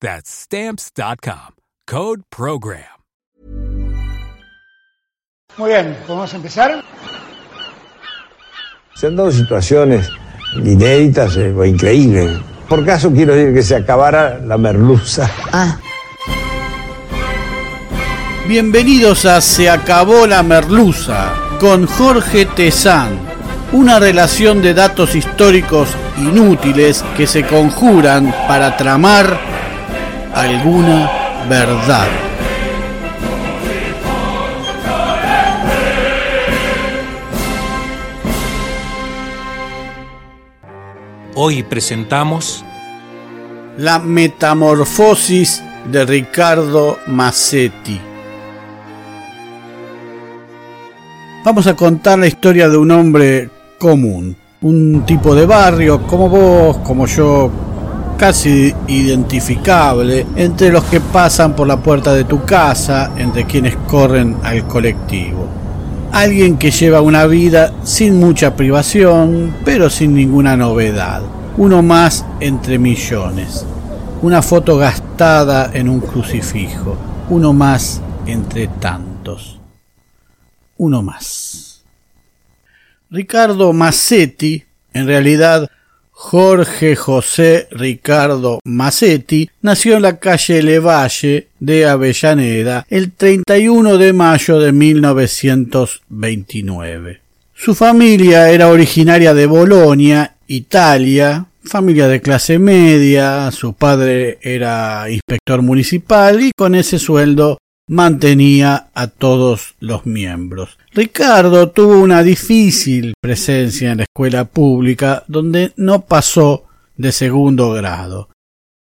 That's stamps.com. Code program. Muy bien, ¿podemos empezar? Se han dado situaciones inéditas eh, o increíbles. Por caso quiero decir que se acabara la merluza. Bienvenidos a Se acabó la merluza con Jorge Tezán. Una relación de datos históricos inútiles que se conjuran para tramar alguna verdad. Hoy presentamos La metamorfosis de Ricardo Massetti. Vamos a contar la historia de un hombre común, un tipo de barrio como vos, como yo, casi identificable entre los que pasan por la puerta de tu casa, entre quienes corren al colectivo. Alguien que lleva una vida sin mucha privación, pero sin ninguna novedad. Uno más entre millones. Una foto gastada en un crucifijo. Uno más entre tantos. Uno más. Ricardo Massetti, en realidad Jorge José Ricardo Massetti nació en la calle Levalle de Avellaneda el 31 de mayo de 1929. Su familia era originaria de Bolonia, Italia, familia de clase media, su padre era inspector municipal y con ese sueldo mantenía a todos los miembros. Ricardo tuvo una difícil presencia en la escuela pública donde no pasó de segundo grado.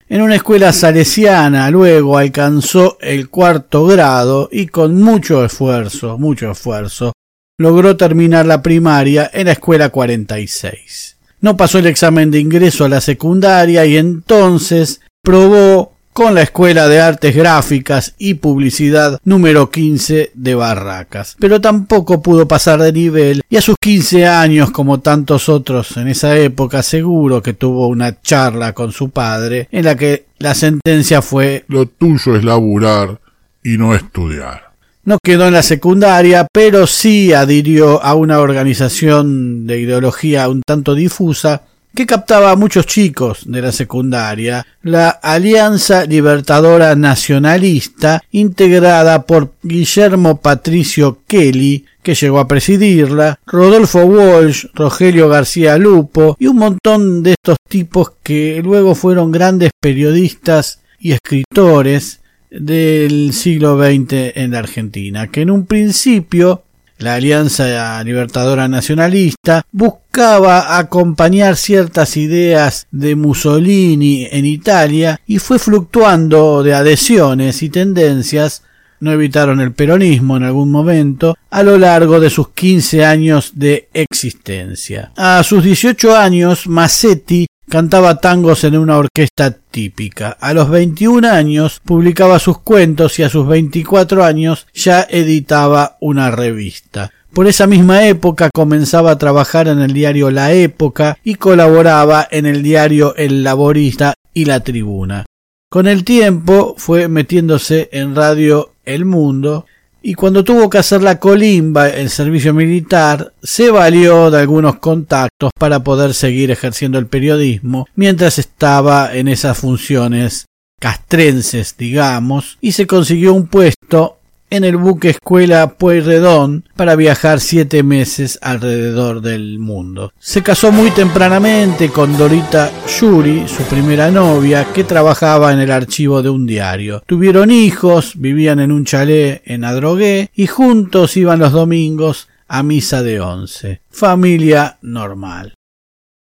En una escuela salesiana luego alcanzó el cuarto grado y con mucho esfuerzo, mucho esfuerzo, logró terminar la primaria en la escuela 46. No pasó el examen de ingreso a la secundaria y entonces probó con la Escuela de Artes Gráficas y Publicidad número 15 de Barracas. Pero tampoco pudo pasar de nivel y a sus 15 años, como tantos otros en esa época, seguro que tuvo una charla con su padre en la que la sentencia fue Lo tuyo es laburar y no estudiar. No quedó en la secundaria, pero sí adhirió a una organización de ideología un tanto difusa que captaba a muchos chicos de la secundaria, la Alianza Libertadora Nacionalista, integrada por Guillermo Patricio Kelly, que llegó a presidirla, Rodolfo Walsh, Rogelio García Lupo y un montón de estos tipos que luego fueron grandes periodistas y escritores del siglo XX en la Argentina, que en un principio la Alianza Libertadora Nacionalista buscaba acompañar ciertas ideas de Mussolini en Italia y fue fluctuando de adhesiones y tendencias no evitaron el peronismo en algún momento a lo largo de sus 15 años de existencia. A sus 18 años, Massetti cantaba tangos en una orquesta típica. A los 21 años publicaba sus cuentos y a sus 24 años ya editaba una revista. Por esa misma época comenzaba a trabajar en el diario La Época y colaboraba en el diario El Laborista y La Tribuna. Con el tiempo fue metiéndose en Radio El Mundo y cuando tuvo que hacer la colimba el servicio militar, se valió de algunos contactos para poder seguir ejerciendo el periodismo mientras estaba en esas funciones castrenses, digamos, y se consiguió un puesto en el buque escuela Pueyrredón para viajar siete meses alrededor del mundo. Se casó muy tempranamente con Dorita Yuri, su primera novia, que trabajaba en el archivo de un diario. Tuvieron hijos, vivían en un chalet en Adrogué y juntos iban los domingos a misa de once. Familia normal.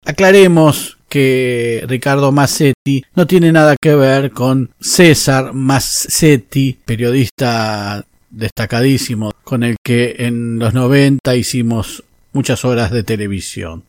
Aclaremos que Ricardo Massetti no tiene nada que ver con César Massetti, periodista destacadísimo con el que en los 90 hicimos muchas horas de televisión.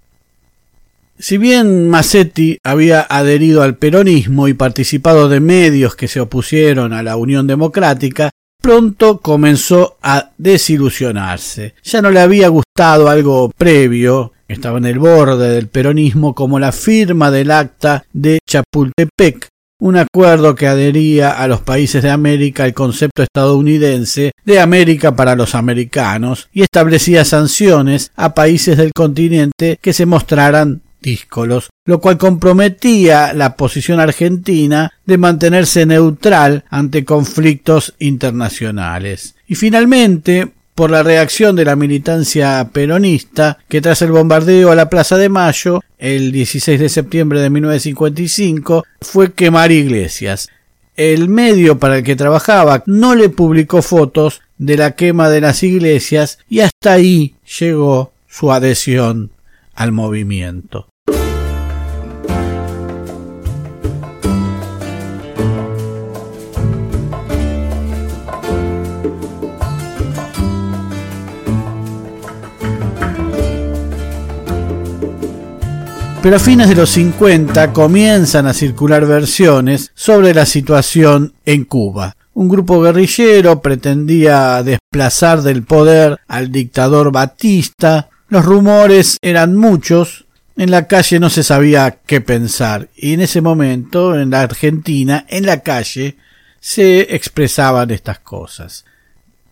Si bien Massetti había adherido al peronismo y participado de medios que se opusieron a la Unión Democrática, pronto comenzó a desilusionarse. Ya no le había gustado algo previo, estaba en el borde del peronismo, como la firma del acta de Chapultepec, un acuerdo que adhería a los países de América al concepto estadounidense de América para los americanos y establecía sanciones a países del continente que se mostraran díscolos, lo cual comprometía la posición argentina de mantenerse neutral ante conflictos internacionales. Y finalmente, por la reacción de la militancia peronista que tras el bombardeo a la Plaza de Mayo el 16 de septiembre de 1955 fue quemar iglesias. El medio para el que trabajaba no le publicó fotos de la quema de las iglesias y hasta ahí llegó su adhesión al movimiento. Pero a fines de los 50 comienzan a circular versiones sobre la situación en Cuba. Un grupo guerrillero pretendía desplazar del poder al dictador Batista. Los rumores eran muchos. En la calle no se sabía qué pensar. Y en ese momento, en la Argentina, en la calle, se expresaban estas cosas.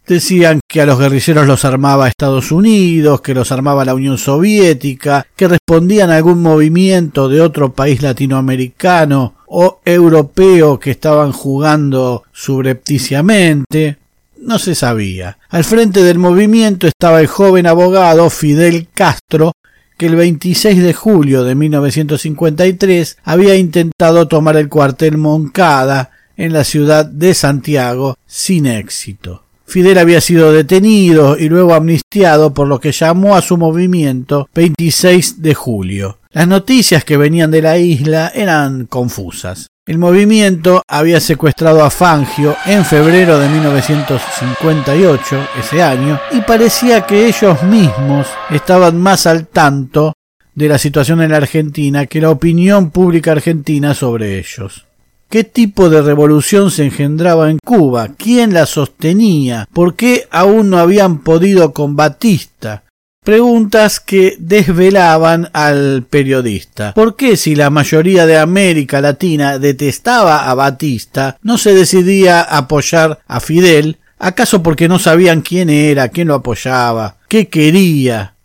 Decían que a los guerrilleros los armaba Estados Unidos, que los armaba la Unión Soviética, que respondían a algún movimiento de otro país latinoamericano o europeo que estaban jugando subrepticiamente. No se sabía. Al frente del movimiento estaba el joven abogado Fidel Castro, que el 26 de julio de 1953 había intentado tomar el cuartel Moncada en la ciudad de Santiago sin éxito. Fidel había sido detenido y luego amnistiado por lo que llamó a su movimiento 26 de julio. Las noticias que venían de la isla eran confusas. El movimiento había secuestrado a Fangio en febrero de 1958, ese año, y parecía que ellos mismos estaban más al tanto de la situación en la Argentina que la opinión pública argentina sobre ellos. ¿Qué tipo de revolución se engendraba en Cuba? ¿Quién la sostenía? ¿Por qué aún no habían podido con Batista? Preguntas que desvelaban al periodista. ¿Por qué si la mayoría de América Latina detestaba a Batista, no se decidía apoyar a Fidel? ¿Acaso porque no sabían quién era, quién lo apoyaba, qué quería?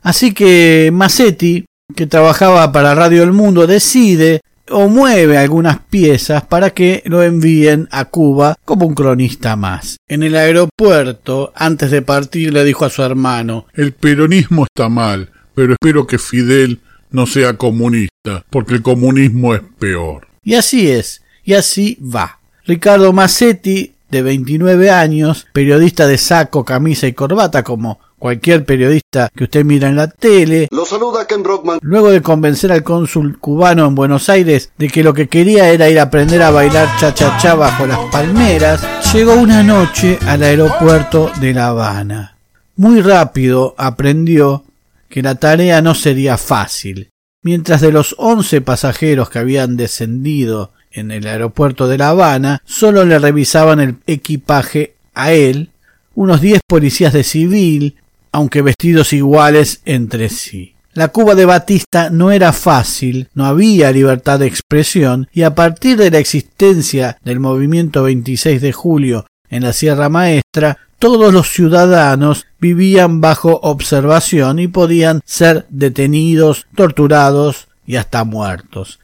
Así que Massetti, que trabajaba para Radio El Mundo, decide o mueve algunas piezas para que lo envíen a Cuba como un cronista más. En el aeropuerto, antes de partir, le dijo a su hermano El peronismo está mal, pero espero que Fidel no sea comunista, porque el comunismo es peor. Y así es, y así va. Ricardo Massetti, de 29 años, periodista de saco, camisa y corbata como cualquier periodista que usted mira en la tele. Lo saluda Ken Rockman. Luego de convencer al cónsul cubano en Buenos Aires de que lo que quería era ir a aprender a bailar cha-cha-cha bajo las palmeras, llegó una noche al aeropuerto de La Habana. Muy rápido aprendió que la tarea no sería fácil. mientras de los once pasajeros que habían descendido en el aeropuerto de La Habana, solo le revisaban el equipaje a él, unos diez policías de civil, aunque vestidos iguales entre sí. La Cuba de Batista no era fácil, no había libertad de expresión y a partir de la existencia del movimiento 26 de julio en la Sierra Maestra, todos los ciudadanos vivían bajo observación y podían ser detenidos, torturados y hasta muertos.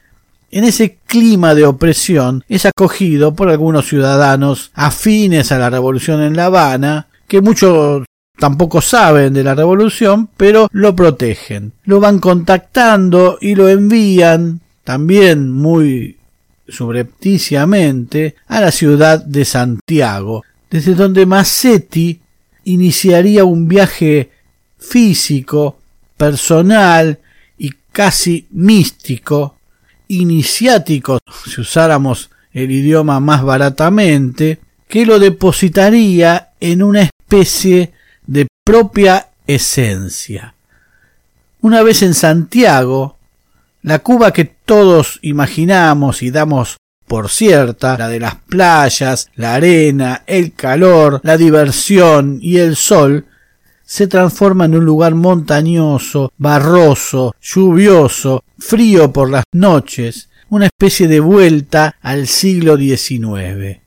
En ese clima de opresión es acogido por algunos ciudadanos afines a la revolución en La Habana, que muchos tampoco saben de la revolución, pero lo protegen. Lo van contactando y lo envían también muy subrepticiamente a la ciudad de Santiago, desde donde Massetti iniciaría un viaje físico, personal y casi místico, iniciático, si usáramos el idioma más baratamente, que lo depositaría en una especie de propia esencia. Una vez en Santiago, la Cuba que todos imaginamos y damos por cierta, la de las playas, la arena, el calor, la diversión y el sol, se transforma en un lugar montañoso, barroso, lluvioso, frío por las noches, una especie de vuelta al siglo XIX.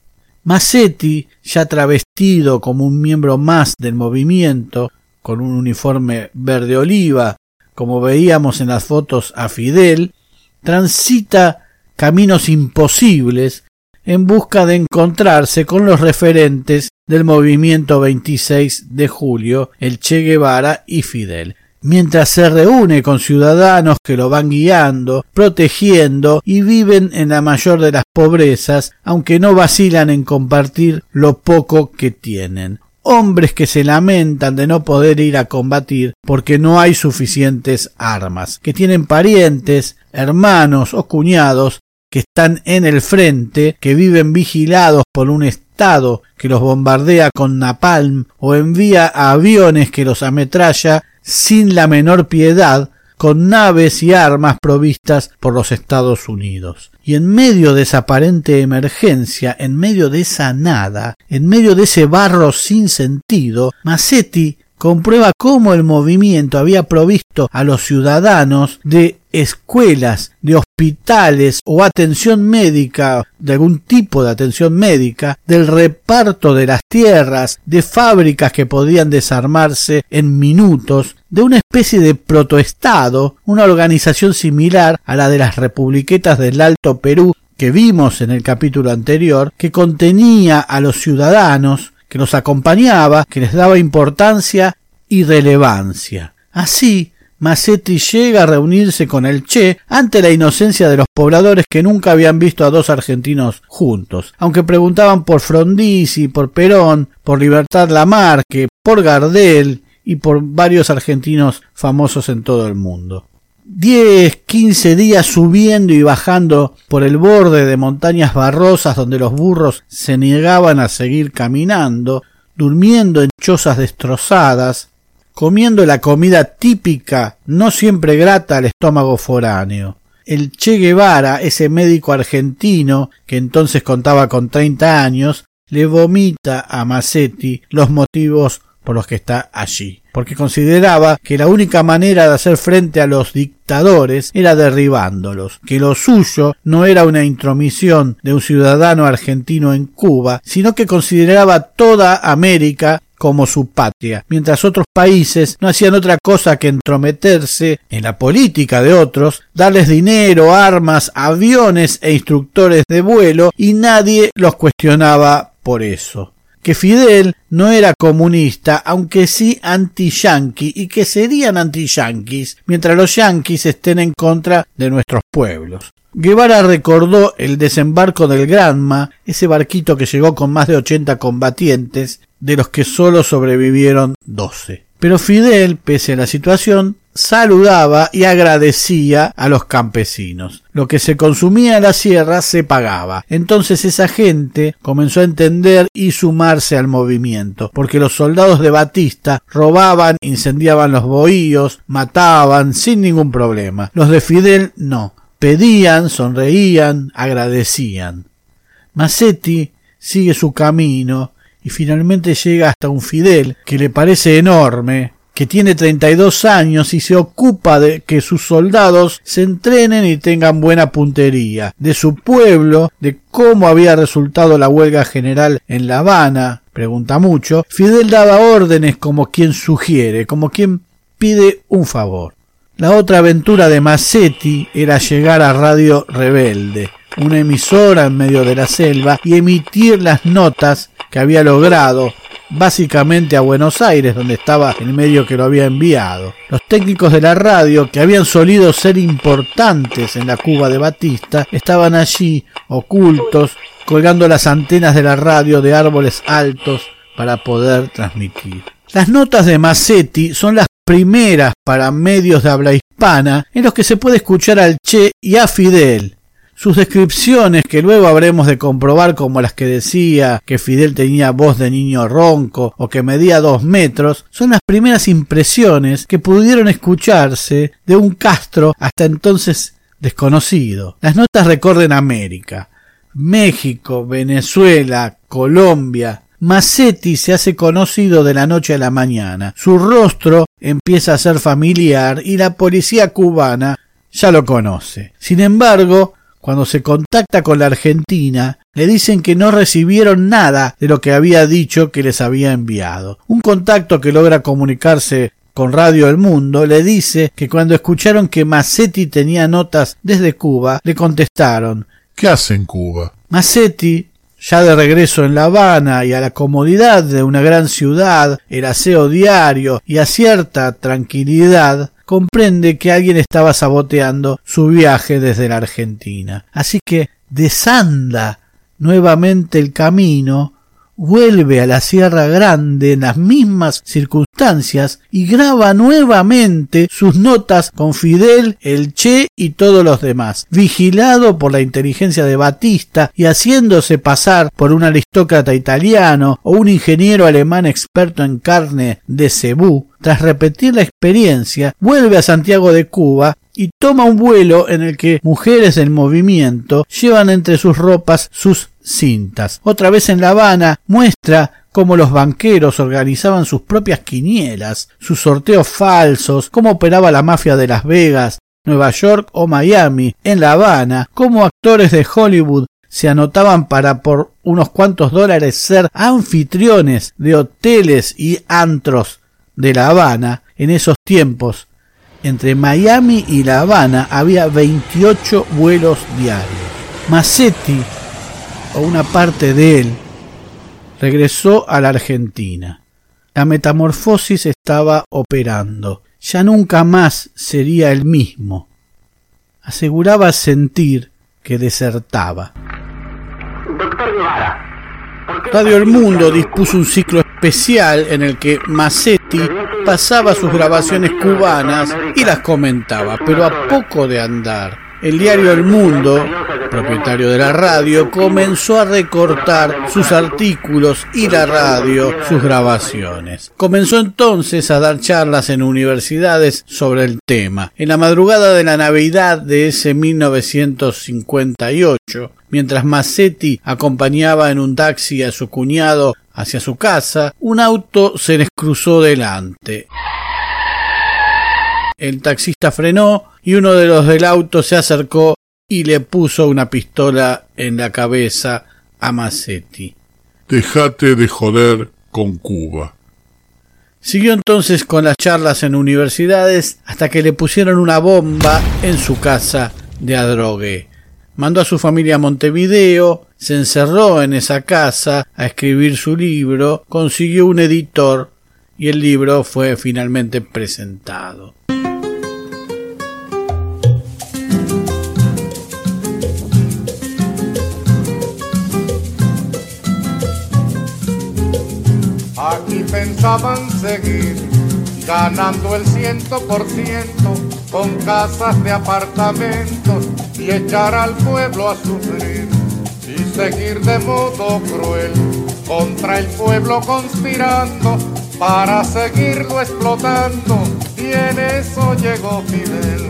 Massetti, ya travestido como un miembro más del movimiento, con un uniforme verde oliva, como veíamos en las fotos a Fidel, transita caminos imposibles en busca de encontrarse con los referentes del movimiento 26 de julio, el Che Guevara y Fidel, mientras se reúne con ciudadanos que lo van guiando, protegiendo y viven en la mayor de las pobrezas, aunque no vacilan en compartir lo poco que tienen. Hombres que se lamentan de no poder ir a combatir porque no hay suficientes armas, que tienen parientes, hermanos o cuñados que están en el frente, que viven vigilados por un Estado que los bombardea con napalm o envía aviones que los ametralla sin la menor piedad con naves y armas provistas por los Estados Unidos. Y en medio de esa aparente emergencia, en medio de esa nada, en medio de ese barro sin sentido, Massetti comprueba cómo el movimiento había provisto a los ciudadanos de escuelas, de hospitales o atención médica, de algún tipo de atención médica, del reparto de las tierras, de fábricas que podían desarmarse en minutos, de una especie de protoestado, una organización similar a la de las republiquetas del Alto Perú que vimos en el capítulo anterior, que contenía a los ciudadanos, que los acompañaba, que les daba importancia y relevancia. Así, Massetti llega a reunirse con el Che ante la inocencia de los pobladores que nunca habían visto a dos argentinos juntos, aunque preguntaban por Frondizi, por Perón, por Libertad Lamarque, por Gardel y por varios argentinos famosos en todo el mundo. Diez, quince días subiendo y bajando por el borde de montañas barrosas donde los burros se negaban a seguir caminando, durmiendo en chozas destrozadas, comiendo la comida típica, no siempre grata al estómago foráneo. El Che Guevara, ese médico argentino, que entonces contaba con treinta años, le vomita a Massetti los motivos por los que está allí, porque consideraba que la única manera de hacer frente a los dictadores era derribándolos, que lo suyo no era una intromisión de un ciudadano argentino en Cuba, sino que consideraba toda América como su patria, mientras otros países no hacían otra cosa que entrometerse en la política de otros, darles dinero, armas, aviones e instructores de vuelo, y nadie los cuestionaba por eso que Fidel no era comunista, aunque sí anti-yanqui, y que serían anti-yanquis mientras los yanquis estén en contra de nuestros pueblos. Guevara recordó el desembarco del Granma, ese barquito que llegó con más de ochenta combatientes, de los que solo sobrevivieron doce. Pero Fidel, pese a la situación, saludaba y agradecía a los campesinos. Lo que se consumía en la sierra se pagaba. Entonces esa gente comenzó a entender y sumarse al movimiento, porque los soldados de Batista robaban, incendiaban los bohíos, mataban sin ningún problema. Los de Fidel no. Pedían, sonreían, agradecían. Macetti sigue su camino y finalmente llega hasta un Fidel que le parece enorme, que tiene 32 años y se ocupa de que sus soldados se entrenen y tengan buena puntería, de su pueblo, de cómo había resultado la huelga general en La Habana, pregunta mucho, Fidel daba órdenes como quien sugiere, como quien pide un favor. La otra aventura de Massetti era llegar a Radio Rebelde, una emisora en medio de la selva, y emitir las notas que había logrado básicamente a Buenos Aires, donde estaba el medio que lo había enviado. Los técnicos de la radio, que habían solido ser importantes en la Cuba de Batista, estaban allí, ocultos, colgando las antenas de la radio de árboles altos para poder transmitir. Las notas de Massetti son las primeras para medios de habla hispana en los que se puede escuchar al Che y a Fidel, sus descripciones, que luego habremos de comprobar como las que decía que Fidel tenía voz de niño ronco o que medía dos metros, son las primeras impresiones que pudieron escucharse de un Castro hasta entonces desconocido. Las notas recorren América, México, Venezuela, Colombia, Massetti se hace conocido de la noche a la mañana. Su rostro empieza a ser familiar y la policía cubana ya lo conoce. Sin embargo, cuando se contacta con la Argentina, le dicen que no recibieron nada de lo que había dicho que les había enviado. Un contacto que logra comunicarse con Radio El Mundo le dice que cuando escucharon que Massetti tenía notas desde Cuba, le contestaron ¿Qué hace en Cuba? Massetti, ya de regreso en La Habana y a la comodidad de una gran ciudad, el aseo diario y a cierta tranquilidad, comprende que alguien estaba saboteando su viaje desde la Argentina. Así que desanda nuevamente el camino, vuelve a la Sierra Grande en las mismas circunstancias y graba nuevamente sus notas con Fidel, el Che y todos los demás, vigilado por la inteligencia de Batista y haciéndose pasar por un aristócrata italiano o un ingeniero alemán experto en carne de cebú, tras repetir la experiencia, vuelve a Santiago de Cuba y toma un vuelo en el que mujeres del movimiento llevan entre sus ropas sus cintas. Otra vez en La Habana muestra cómo los banqueros organizaban sus propias quinielas, sus sorteos falsos, cómo operaba la mafia de Las Vegas, Nueva York o Miami, en La Habana, cómo actores de Hollywood se anotaban para por unos cuantos dólares ser anfitriones de hoteles y antros de La Habana en esos tiempos. Entre Miami y La Habana había 28 vuelos diarios. Massetti, o una parte de él, regresó a la Argentina. La metamorfosis estaba operando. Ya nunca más sería el mismo. Aseguraba sentir que desertaba. Doctor Guevara, Radio El Mundo dispuso un ciclo especial en el que Massetti pasaba sus grabaciones cubanas y las comentaba, pero a poco de andar. El diario El Mundo, propietario de la radio, comenzó a recortar sus artículos y la radio sus grabaciones. Comenzó entonces a dar charlas en universidades sobre el tema. En la madrugada de la Navidad de ese 1958, mientras Massetti acompañaba en un taxi a su cuñado hacia su casa, un auto se les cruzó delante. El taxista frenó y uno de los del auto se acercó y le puso una pistola en la cabeza a Massetti. Dejate de joder con Cuba. Siguió entonces con las charlas en universidades hasta que le pusieron una bomba en su casa de Adrogué. Mandó a su familia a Montevideo, se encerró en esa casa a escribir su libro, consiguió un editor y el libro fue finalmente presentado. Pensaban seguir ganando el ciento por ciento con casas de apartamentos y echar al pueblo a sufrir y seguir de modo cruel contra el pueblo conspirando para seguirlo explotando. Y en eso llegó Fidel.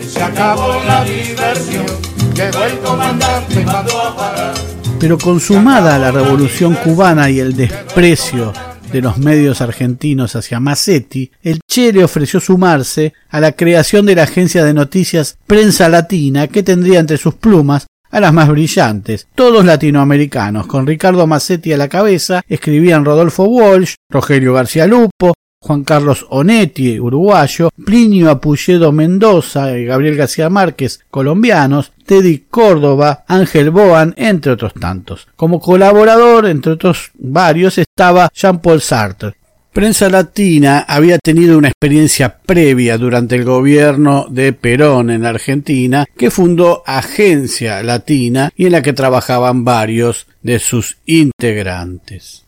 Y se acabó la diversión. Quedó el comandante y mandó a parar. Pero consumada la revolución cubana y el desprecio de los medios argentinos hacia Massetti, el Che le ofreció sumarse a la creación de la agencia de noticias Prensa Latina que tendría entre sus plumas a las más brillantes, todos latinoamericanos, con Ricardo Massetti a la cabeza, escribían Rodolfo Walsh, Rogelio García Lupo, Juan Carlos Onetti, uruguayo, Plinio Apulledo Mendoza y Gabriel García Márquez, colombianos, Teddy Córdoba, Ángel Boan, entre otros tantos. Como colaborador, entre otros varios, estaba Jean-Paul Sartre. Prensa Latina había tenido una experiencia previa durante el gobierno de Perón en Argentina, que fundó Agencia Latina y en la que trabajaban varios de sus integrantes.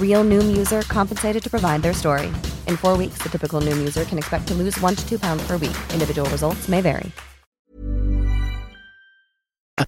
Real Noom user compensated to provide their story. In four weeks, the typical Noom user can expect to lose one to two pounds per week. Individual results may vary.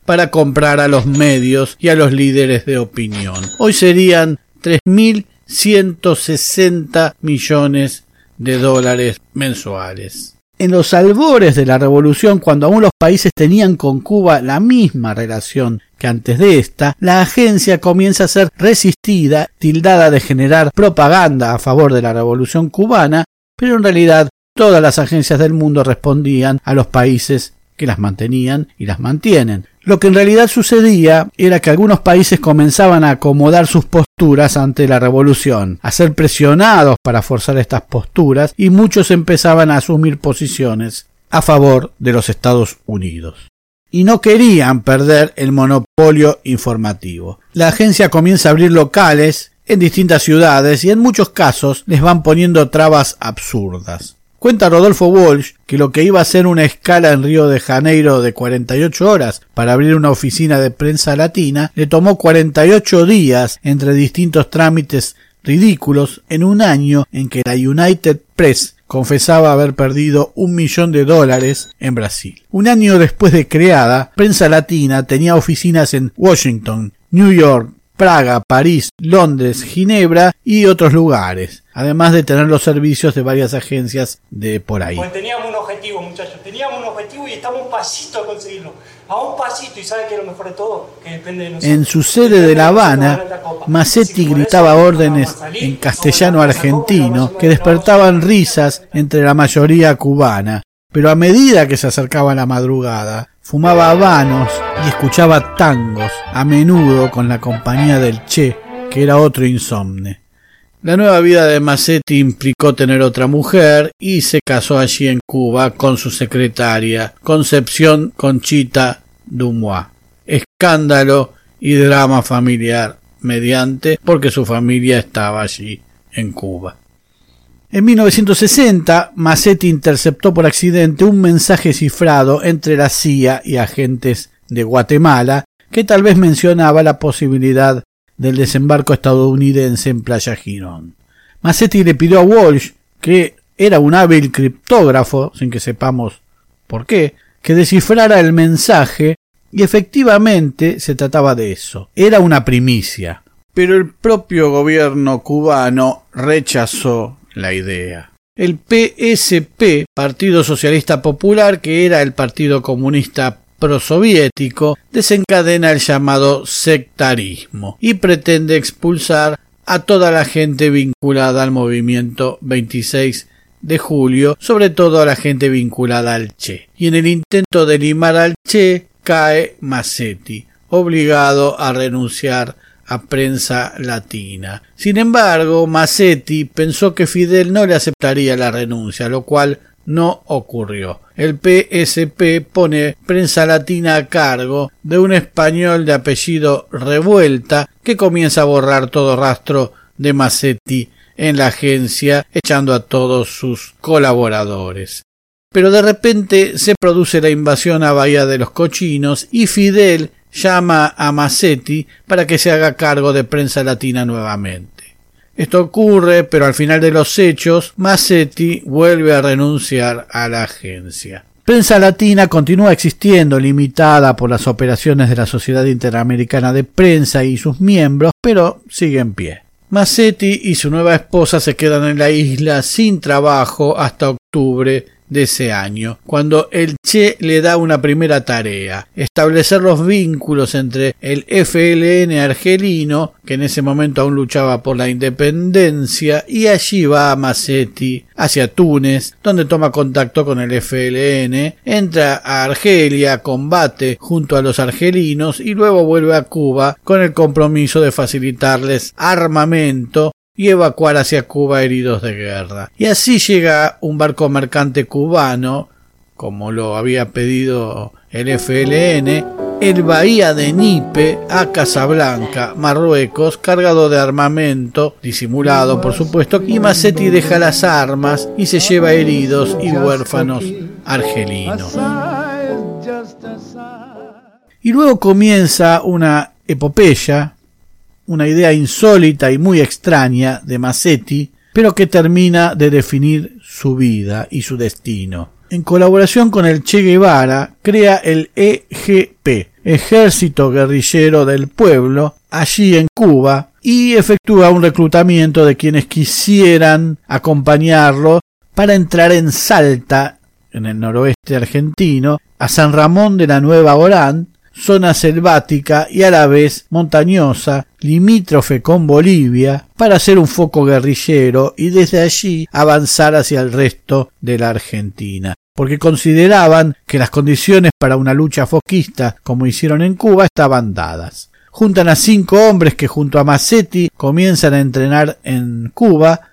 Para comprar a los medios y a los líderes de opinión. Hoy serían 3.160 millones de dólares mensuales. En los albores de la revolución, cuando aún los países tenían con Cuba la misma relación que antes de esta, la agencia comienza a ser resistida, tildada de generar propaganda a favor de la revolución cubana, pero en realidad todas las agencias del mundo respondían a los países que las mantenían y las mantienen. Lo que en realidad sucedía era que algunos países comenzaban a acomodar sus posturas ante la revolución, a ser presionados para forzar estas posturas y muchos empezaban a asumir posiciones a favor de los Estados Unidos. Y no querían perder el monopolio informativo. La agencia comienza a abrir locales en distintas ciudades y en muchos casos les van poniendo trabas absurdas. Cuenta Rodolfo Walsh que lo que iba a ser una escala en Río de Janeiro de 48 horas para abrir una oficina de prensa latina le tomó 48 días entre distintos trámites ridículos en un año en que la United Press confesaba haber perdido un millón de dólares en Brasil. Un año después de creada, Prensa Latina tenía oficinas en Washington, New York, Praga, París, Londres, Ginebra y otros lugares, además de tener los servicios de varias agencias de por ahí. Pues teníamos un objetivo, muchachos, teníamos un objetivo y estamos un pasito a conseguirlo, a un pasito, y ¿sabe qué es lo mejor de todo? Que depende de nosotros. En su sede de La Habana, Massetti gritaba órdenes en castellano argentino que despertaban risas entre la mayoría cubana, pero a medida que se acercaba la madrugada, fumaba habanos y escuchaba tangos, a menudo con la compañía del Che, que era otro insomne. La nueva vida de Massetti implicó tener otra mujer y se casó allí en Cuba con su secretaria, Concepción Conchita Dumois. Escándalo y drama familiar mediante porque su familia estaba allí en Cuba. En 1960, Massetti interceptó por accidente un mensaje cifrado entre la CIA y agentes de Guatemala que tal vez mencionaba la posibilidad del desembarco estadounidense en Playa Girón. Massetti le pidió a Walsh, que era un hábil criptógrafo, sin que sepamos por qué, que descifrara el mensaje y efectivamente se trataba de eso. Era una primicia. Pero el propio gobierno cubano rechazó la idea. El PSP, Partido Socialista Popular, que era el Partido Comunista prosoviético, desencadena el llamado sectarismo y pretende expulsar a toda la gente vinculada al movimiento 26 de julio, sobre todo a la gente vinculada al Che. Y en el intento de limar al Che cae Massetti, obligado a renunciar a prensa latina. Sin embargo, Massetti pensó que Fidel no le aceptaría la renuncia, lo cual no ocurrió. El PSP pone prensa latina a cargo de un español de apellido Revuelta que comienza a borrar todo rastro de Massetti en la agencia, echando a todos sus colaboradores. Pero de repente se produce la invasión a Bahía de los Cochinos y Fidel llama a Massetti para que se haga cargo de prensa latina nuevamente. Esto ocurre, pero al final de los hechos, Massetti vuelve a renunciar a la agencia. Prensa Latina continúa existiendo, limitada por las operaciones de la Sociedad Interamericana de Prensa y sus miembros, pero sigue en pie. Massetti y su nueva esposa se quedan en la isla sin trabajo hasta octubre de ese año, cuando el Che le da una primera tarea, establecer los vínculos entre el FLN argelino, que en ese momento aún luchaba por la independencia, y allí va a Massetti hacia Túnez, donde toma contacto con el FLN, entra a Argelia, combate junto a los argelinos y luego vuelve a Cuba con el compromiso de facilitarles armamento y evacuar hacia Cuba heridos de guerra. Y así llega un barco mercante cubano, como lo había pedido el FLN, el Bahía de Nipe a Casablanca, Marruecos, cargado de armamento, disimulado por supuesto, y Massetti deja las armas y se lleva heridos y huérfanos argelinos. Y luego comienza una epopeya una idea insólita y muy extraña de Massetti, pero que termina de definir su vida y su destino. En colaboración con el Che Guevara, crea el EGP, Ejército Guerrillero del Pueblo, allí en Cuba, y efectúa un reclutamiento de quienes quisieran acompañarlo para entrar en Salta, en el noroeste argentino, a San Ramón de la Nueva Orán, zona selvática y a la vez montañosa, limítrofe con Bolivia, para hacer un foco guerrillero y desde allí avanzar hacia el resto de la Argentina porque consideraban que las condiciones para una lucha foquista, como hicieron en Cuba, estaban dadas. Juntan a cinco hombres que junto a Massetti comienzan a entrenar en Cuba,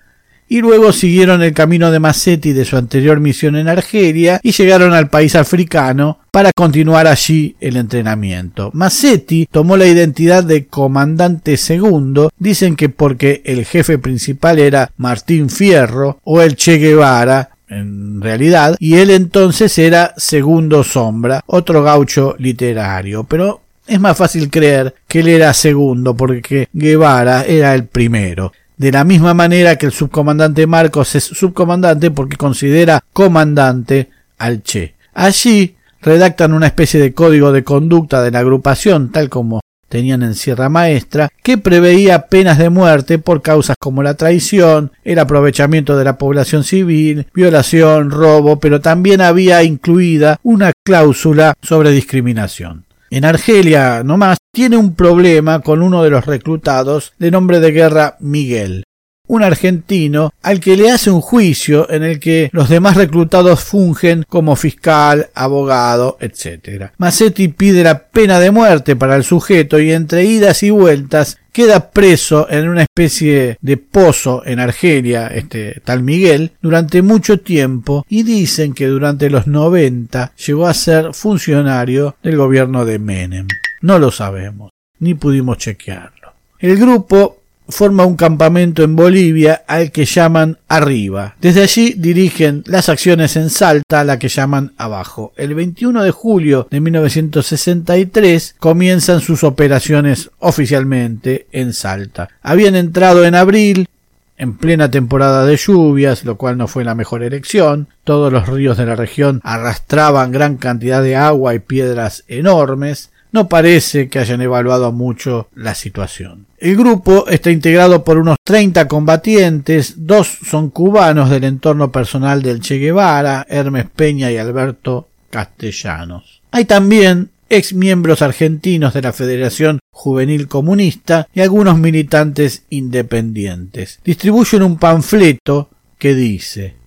y luego siguieron el camino de Massetti de su anterior misión en Argelia y llegaron al país africano para continuar allí el entrenamiento. Massetti tomó la identidad de comandante segundo, dicen que porque el jefe principal era Martín Fierro o el Che Guevara, en realidad, y él entonces era segundo sombra, otro gaucho literario, pero es más fácil creer que él era segundo porque Guevara era el primero de la misma manera que el subcomandante Marcos es subcomandante porque considera comandante al Che. Allí redactan una especie de código de conducta de la agrupación, tal como tenían en Sierra Maestra, que preveía penas de muerte por causas como la traición, el aprovechamiento de la población civil, violación, robo, pero también había incluida una cláusula sobre discriminación. En Argelia, nomás, tiene un problema con uno de los reclutados de nombre de guerra Miguel, un argentino al que le hace un juicio en el que los demás reclutados fungen como fiscal, abogado, etc. Massetti pide la pena de muerte para el sujeto y entre idas y vueltas queda preso en una especie de pozo en Argelia, este tal Miguel, durante mucho tiempo y dicen que durante los 90 llegó a ser funcionario del gobierno de Menem. No lo sabemos, ni pudimos chequearlo. El grupo forma un campamento en Bolivia al que llaman Arriba. Desde allí dirigen las acciones en Salta a la que llaman Abajo. El 21 de julio de 1963 comienzan sus operaciones oficialmente en Salta. Habían entrado en abril en plena temporada de lluvias, lo cual no fue la mejor elección. Todos los ríos de la región arrastraban gran cantidad de agua y piedras enormes no parece que hayan evaluado mucho la situación. El grupo está integrado por unos 30 combatientes, dos son cubanos del entorno personal del Che Guevara, Hermes Peña y Alberto Castellanos. Hay también ex miembros argentinos de la Federación Juvenil Comunista y algunos militantes independientes. Distribuyen un panfleto que dice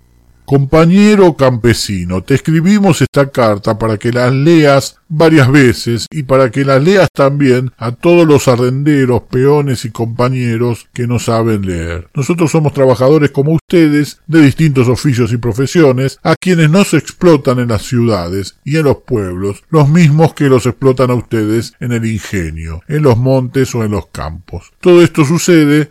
Compañero campesino, te escribimos esta carta para que las leas varias veces y para que las leas también a todos los arrenderos, peones y compañeros que no saben leer. Nosotros somos trabajadores como ustedes, de distintos oficios y profesiones, a quienes no se explotan en las ciudades y en los pueblos, los mismos que los explotan a ustedes en el ingenio, en los montes o en los campos. Todo esto sucede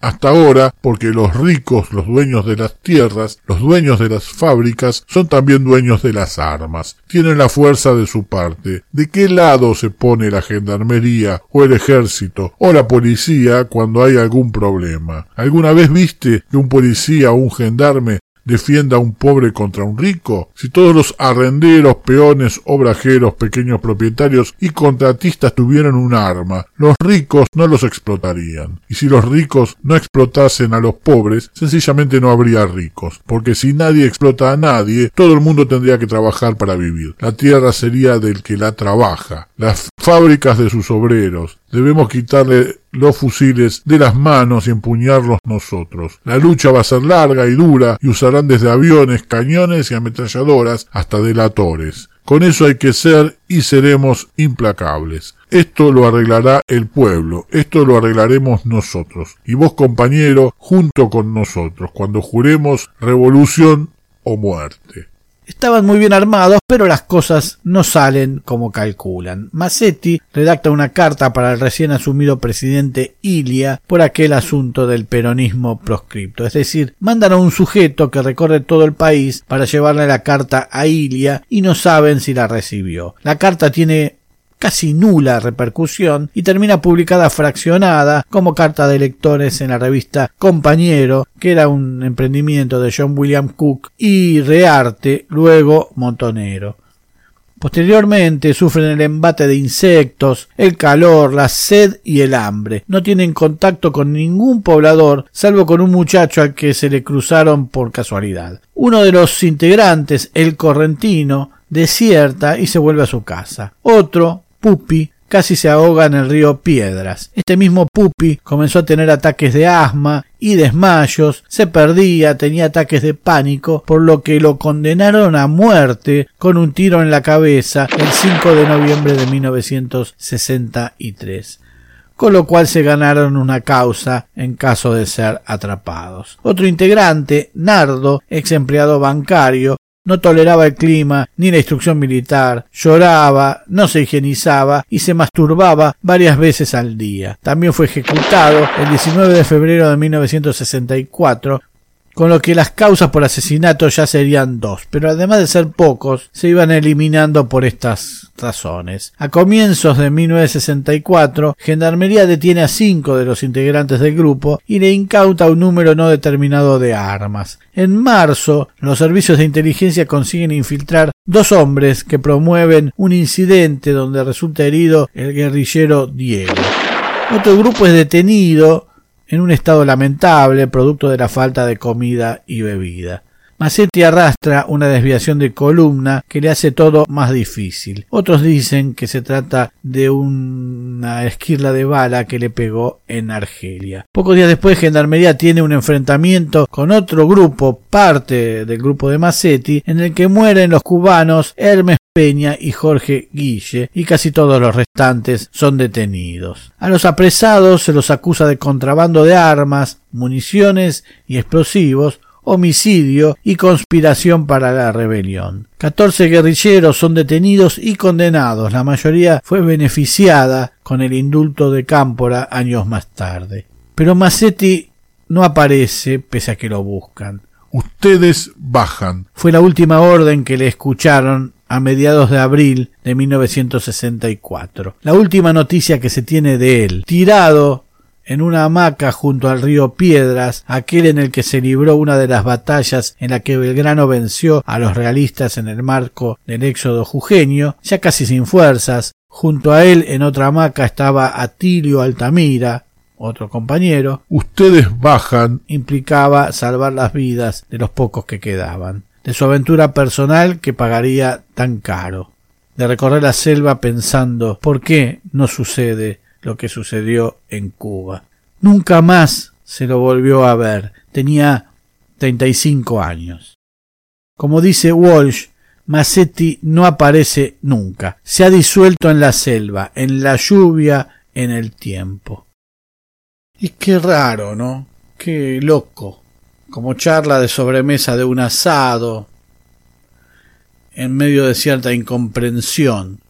hasta ahora, porque los ricos, los dueños de las tierras, los dueños de las fábricas, son también dueños de las armas, tienen la fuerza de su parte. ¿De qué lado se pone la gendarmería o el ejército o la policía cuando hay algún problema? ¿Alguna vez viste que un policía o un gendarme defienda a un pobre contra un rico? Si todos los arrenderos, peones, obrajeros, pequeños propietarios y contratistas tuvieran un arma, los ricos no los explotarían. Y si los ricos no explotasen a los pobres, sencillamente no habría ricos, porque si nadie explota a nadie, todo el mundo tendría que trabajar para vivir. La tierra sería del que la trabaja, fábricas de sus obreros. Debemos quitarle los fusiles de las manos y empuñarlos nosotros. La lucha va a ser larga y dura y usarán desde aviones, cañones y ametralladoras hasta delatores. Con eso hay que ser y seremos implacables. Esto lo arreglará el pueblo, esto lo arreglaremos nosotros. Y vos, compañero, junto con nosotros, cuando juremos revolución o muerte. Estaban muy bien armados, pero las cosas no salen como calculan. Massetti redacta una carta para el recién asumido presidente Ilia por aquel asunto del peronismo proscripto. Es decir, mandan a un sujeto que recorre todo el país para llevarle la carta a Ilia y no saben si la recibió. La carta tiene casi nula repercusión y termina publicada fraccionada como carta de lectores en la revista Compañero, que era un emprendimiento de John William Cook, y Rearte, luego Montonero. Posteriormente sufren el embate de insectos, el calor, la sed y el hambre. No tienen contacto con ningún poblador, salvo con un muchacho al que se le cruzaron por casualidad. Uno de los integrantes, el correntino, desierta y se vuelve a su casa. Otro, Pupi casi se ahoga en el río Piedras. Este mismo Pupi comenzó a tener ataques de asma y desmayos, se perdía, tenía ataques de pánico, por lo que lo condenaron a muerte con un tiro en la cabeza el 5 de noviembre de 1963 con lo cual se ganaron una causa en caso de ser atrapados. Otro integrante, Nardo, ex empleado bancario, no toleraba el clima ni la instrucción militar, lloraba, no se higienizaba y se masturbaba varias veces al día. También fue ejecutado el 19 de febrero de 1964 con lo que las causas por asesinato ya serían dos, pero además de ser pocos, se iban eliminando por estas razones. A comienzos de 1964, Gendarmería detiene a cinco de los integrantes del grupo y le incauta un número no determinado de armas. En marzo, los servicios de inteligencia consiguen infiltrar dos hombres que promueven un incidente donde resulta herido el guerrillero Diego. Otro grupo es detenido en un estado lamentable producto de la falta de comida y bebida. Massetti arrastra una desviación de columna que le hace todo más difícil. Otros dicen que se trata de una esquirla de bala que le pegó en Argelia. Pocos días después, Gendarmería tiene un enfrentamiento con otro grupo, parte del grupo de Massetti, en el que mueren los cubanos Hermes Peña y Jorge Guille, y casi todos los restantes son detenidos. A los apresados se los acusa de contrabando de armas, municiones y explosivos, homicidio y conspiración para la rebelión. Catorce guerrilleros son detenidos y condenados. La mayoría fue beneficiada con el indulto de Cámpora años más tarde. Pero Massetti no aparece pese a que lo buscan. Ustedes bajan. Fue la última orden que le escucharon a mediados de abril de 1964. La última noticia que se tiene de él, tirado en una hamaca junto al río Piedras, aquel en el que se libró una de las batallas en la que Belgrano venció a los realistas en el marco del éxodo jujeño, ya casi sin fuerzas. Junto a él en otra hamaca estaba Atilio Altamira, otro compañero. Ustedes bajan. implicaba salvar las vidas de los pocos que quedaban, de su aventura personal que pagaría tan caro, de recorrer la selva pensando ¿por qué no sucede lo que sucedió en Cuba. Nunca más se lo volvió a ver. Tenía treinta y cinco años. Como dice Walsh, Massetti no aparece nunca. Se ha disuelto en la selva, en la lluvia, en el tiempo. Y qué raro, ¿no? Qué loco. Como charla de sobremesa de un asado, en medio de cierta incomprensión,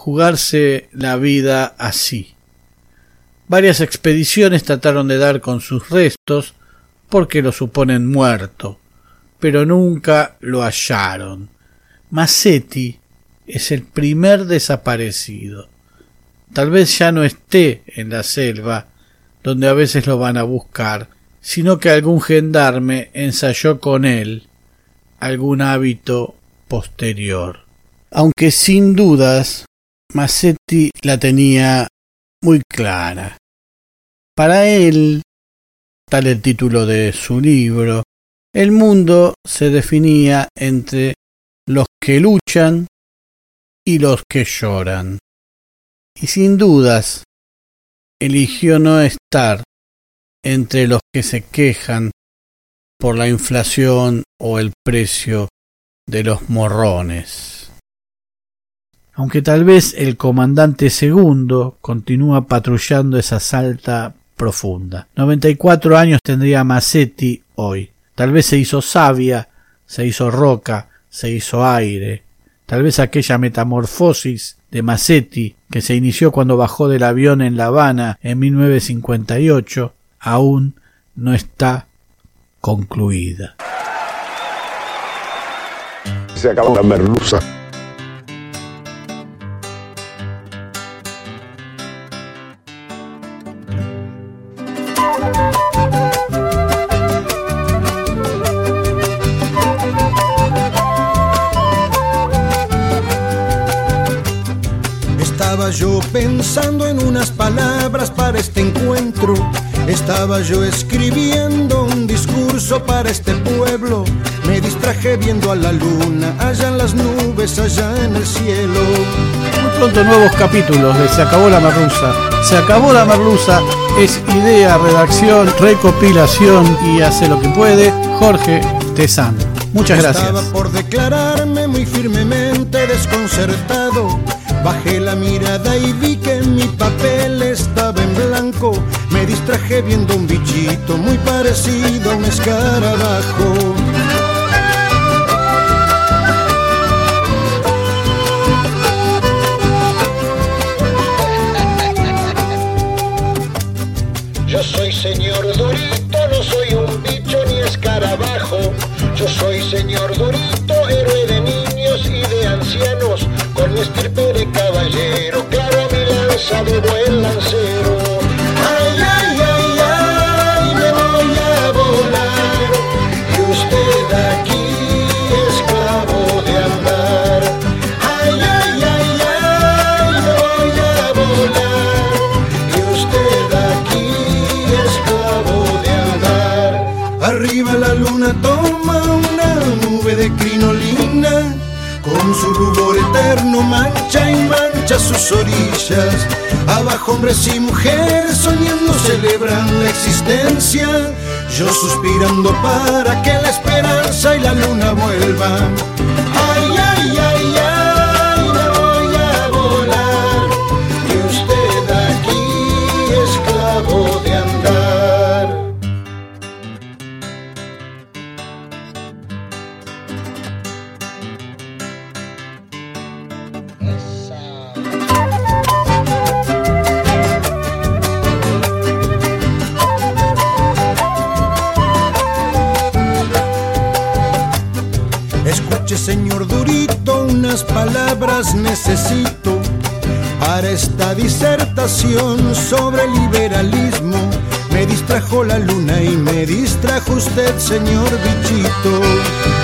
jugarse la vida así. Varias expediciones trataron de dar con sus restos porque lo suponen muerto, pero nunca lo hallaron. Massetti es el primer desaparecido. Tal vez ya no esté en la selva, donde a veces lo van a buscar, sino que algún gendarme ensayó con él algún hábito posterior. Aunque sin dudas Massetti la tenía muy clara. Para él, tal el título de su libro, el mundo se definía entre los que luchan y los que lloran. Y sin dudas, eligió no estar entre los que se quejan por la inflación o el precio de los morrones aunque tal vez el comandante segundo continúa patrullando esa salta profunda. 94 años tendría Massetti hoy. Tal vez se hizo savia, se hizo roca, se hizo aire. Tal vez aquella metamorfosis de Massetti que se inició cuando bajó del avión en La Habana en 1958 aún no está concluida. Se acabó la merluza. Pensando en unas palabras para este encuentro. Estaba yo escribiendo un discurso para este pueblo. Me distraje viendo a la luna, allá en las nubes, allá en el cielo. Muy pronto nuevos capítulos de Se acabó la merluza. Se acabó la merluza es idea, redacción, recopilación y hace lo que puede Jorge Tezano. Muchas gracias. Estaba por declararme muy firmemente desconcertado Bajé la mirada y vi que mi papel estaba en blanco. Me distraje viendo un bichito muy parecido a un escarabajo. Yo soy señor Dorito, no soy un bicho ni escarabajo. Yo soy señor Dorito, héroe de niños y de ancianos con mi caballero, claro mi lanza de buen lancero. Ay, ay, ay, ay, me voy a volar, y usted aquí esclavo de andar. Ay, ay, ay, ay, me voy a volar, y usted aquí esclavo de andar. Arriba la luna toma una nube de crinolina con su rubor eterno mancha mancha sus orillas. Abajo hombres y mujeres soñando celebran la existencia. Yo suspirando para que la esperanza y la luna vuelvan. Necesito para esta disertación sobre liberalismo. Me distrajo la luna y me distrajo usted, señor bichito.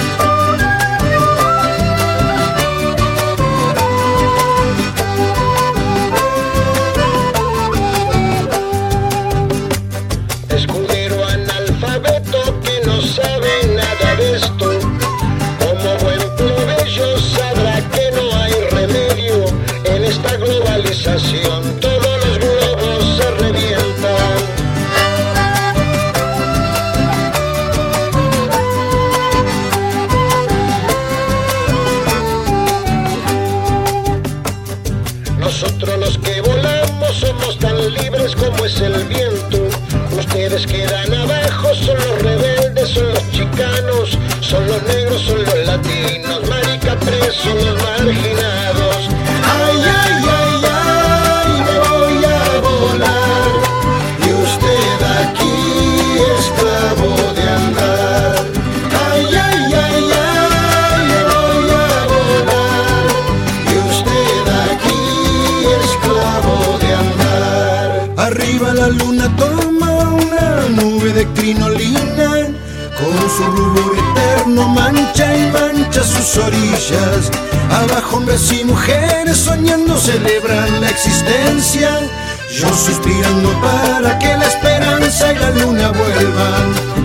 Abajo hombres y mujeres soñando celebran la existencia. Yo suspirando para que la esperanza y la luna vuelvan